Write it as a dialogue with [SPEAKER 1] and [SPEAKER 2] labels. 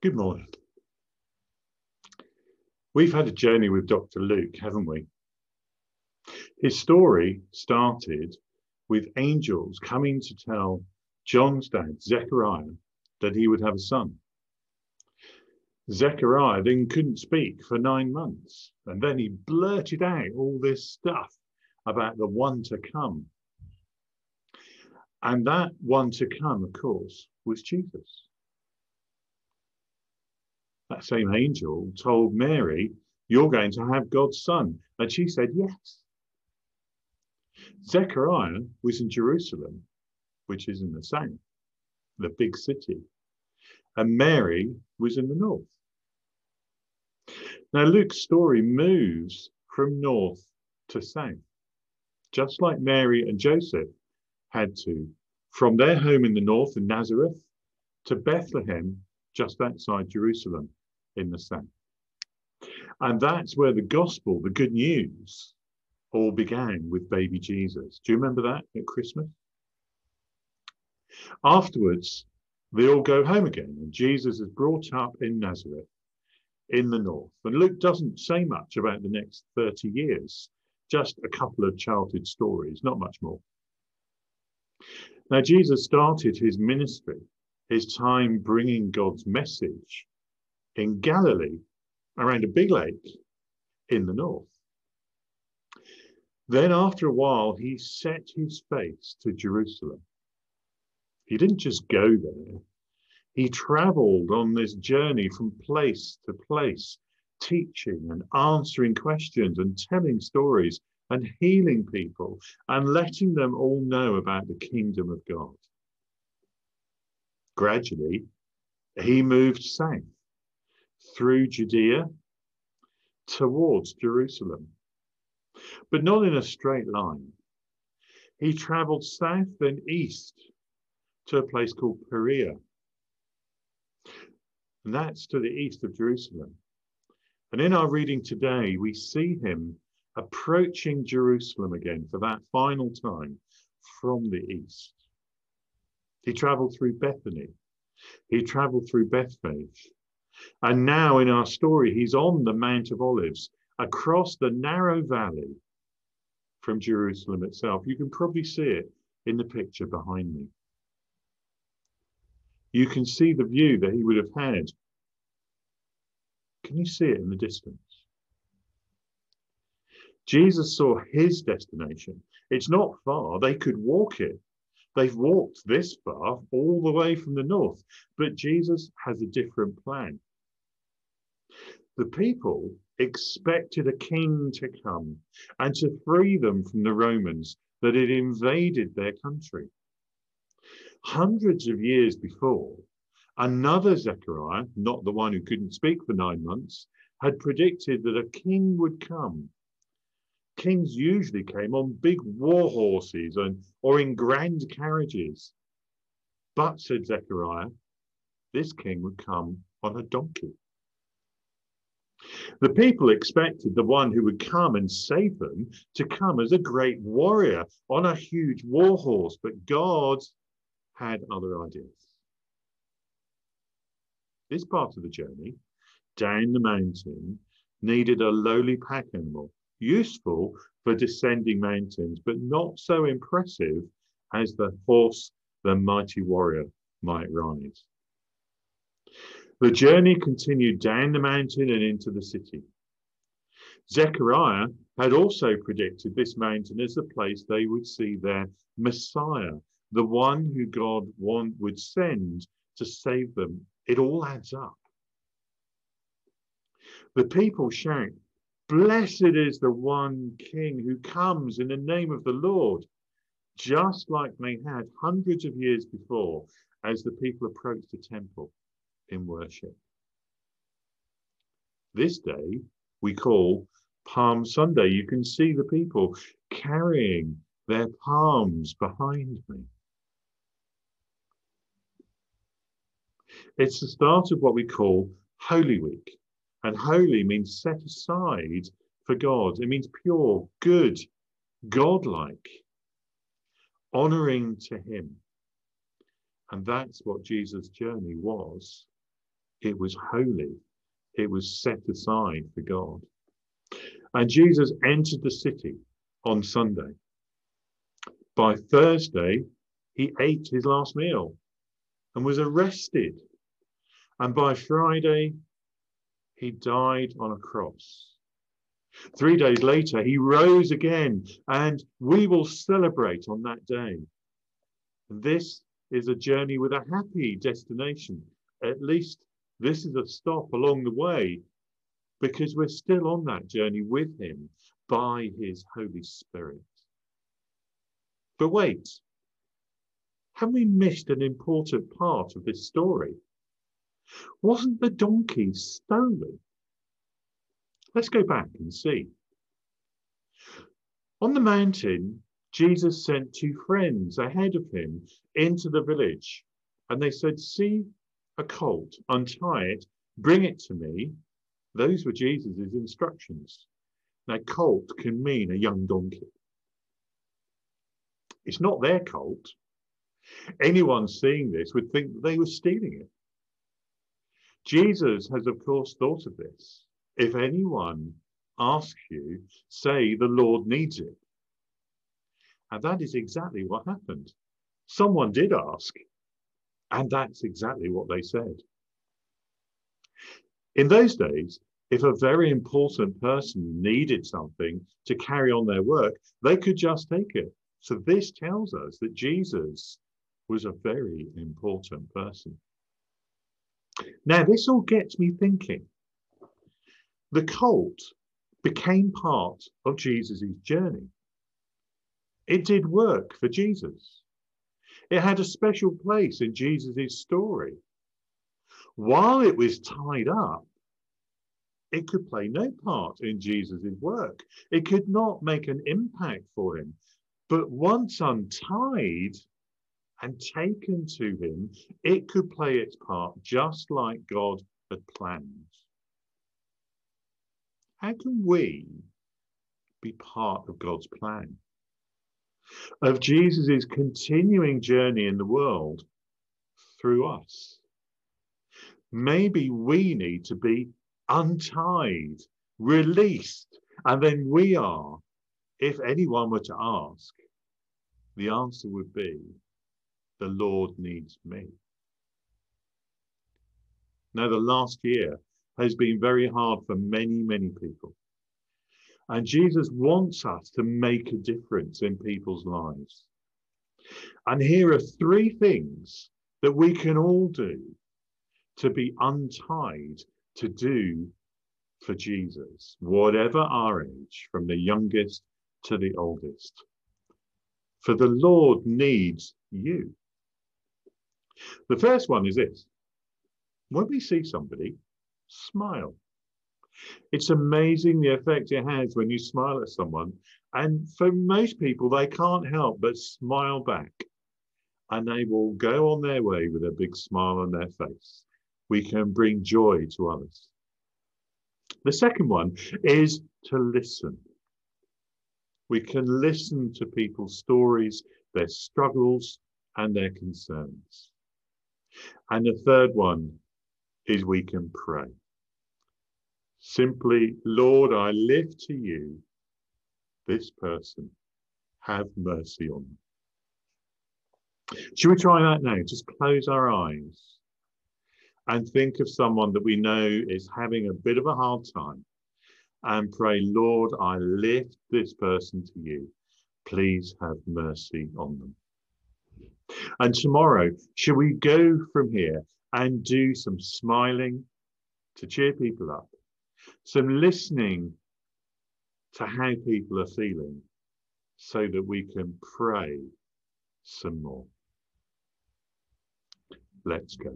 [SPEAKER 1] Good morning. We've had a journey with Dr. Luke, haven't we? His story started with angels coming to tell John's dad, Zechariah, that he would have a son. Zechariah then couldn't speak for nine months, and then he blurted out all this stuff about the one to come. And that one to come, of course, was Jesus that same angel told Mary, You're going to have God's son. And she said, Yes. Zechariah was in Jerusalem, which is in the south, the big city. And Mary was in the north. Now, Luke's story moves from north to south, just like Mary and Joseph had to, from their home in the north in Nazareth to Bethlehem, just outside Jerusalem in the south. And that's where the gospel, the good news, all began with baby Jesus. Do you remember that at Christmas? Afterwards, they all go home again, and Jesus is brought up in Nazareth in the north. And Luke doesn't say much about the next 30 years, just a couple of childhood stories, not much more. Now, Jesus started his ministry, his time bringing God's message in Galilee around a big lake in the north. Then, after a while, he set his face to Jerusalem. He didn't just go there, he traveled on this journey from place to place, teaching and answering questions and telling stories and healing people and letting them all know about the kingdom of God. Gradually, he moved south through Judea towards Jerusalem, but not in a straight line. He traveled south and east to a place called Perea. And that's to the east of Jerusalem. And in our reading today, we see him approaching Jerusalem again for that final time from the east. He traveled through Bethany. He traveled through Bethphage. And now in our story, he's on the Mount of Olives across the narrow valley from Jerusalem itself. You can probably see it in the picture behind me. You can see the view that he would have had. Can you see it in the distance? Jesus saw his destination. It's not far, they could walk it. They've walked this far all the way from the north, but Jesus has a different plan. The people expected a king to come and to free them from the Romans that had invaded their country. Hundreds of years before, another Zechariah, not the one who couldn't speak for nine months, had predicted that a king would come. Kings usually came on big war horses and, or in grand carriages. But, said Zechariah, this king would come on a donkey. The people expected the one who would come and save them to come as a great warrior on a huge war horse, but God had other ideas. This part of the journey down the mountain needed a lowly pack animal, useful for descending mountains, but not so impressive as the horse the mighty warrior might ride. The journey continued down the mountain and into the city. Zechariah had also predicted this mountain as the place they would see their Messiah, the one who God would send to save them. It all adds up. The people shout, Blessed is the one King who comes in the name of the Lord, just like they had hundreds of years before as the people approached the temple in worship. This day we call Palm Sunday. You can see the people carrying their palms behind me. It's the start of what we call Holy Week. And holy means set aside for God. It means pure, good, godlike, honoring to Him. And that's what Jesus' journey was It was holy. It was set aside for God. And Jesus entered the city on Sunday. By Thursday, he ate his last meal and was arrested. And by Friday, he died on a cross. Three days later, he rose again, and we will celebrate on that day. This is a journey with a happy destination. At least this is a stop along the way because we're still on that journey with him by his Holy Spirit. But wait, have we missed an important part of this story? Wasn't the donkey stolen? Let's go back and see. On the mountain, Jesus sent two friends ahead of him into the village, and they said, See a colt, untie it, bring it to me. Those were Jesus' instructions. Now, colt can mean a young donkey. It's not their colt. Anyone seeing this would think they were stealing it. Jesus has, of course, thought of this. If anyone asks you, say the Lord needs it. And that is exactly what happened. Someone did ask, and that's exactly what they said. In those days, if a very important person needed something to carry on their work, they could just take it. So this tells us that Jesus was a very important person. Now, this all gets me thinking. The cult became part of Jesus' journey. It did work for Jesus. It had a special place in Jesus' story. While it was tied up, it could play no part in Jesus' work. It could not make an impact for him. But once untied and taken to him, it could play its part just like God had planned. How can we be part of God's plan? Of Jesus' continuing journey in the world through us. Maybe we need to be untied, released, and then we are, if anyone were to ask, the answer would be, the Lord needs me. Now, the last year has been very hard for many, many people. And Jesus wants us to make a difference in people's lives. And here are three things that we can all do to be untied to do for Jesus, whatever our age, from the youngest to the oldest. For the Lord needs you. The first one is this when we see somebody, smile. It's amazing the effect it has when you smile at someone. And for most people, they can't help but smile back. And they will go on their way with a big smile on their face we can bring joy to others. The second one is to listen. We can listen to people's stories, their struggles, and their concerns. And the third one is we can pray. Simply, Lord, I lift to you this person. Have mercy on them. Should we try that now? Just close our eyes and think of someone that we know is having a bit of a hard time and pray, Lord, I lift this person to you. Please have mercy on them. And tomorrow, shall we go from here and do some smiling to cheer people up, some listening to how people are feeling, so that we can pray some more? Let's go.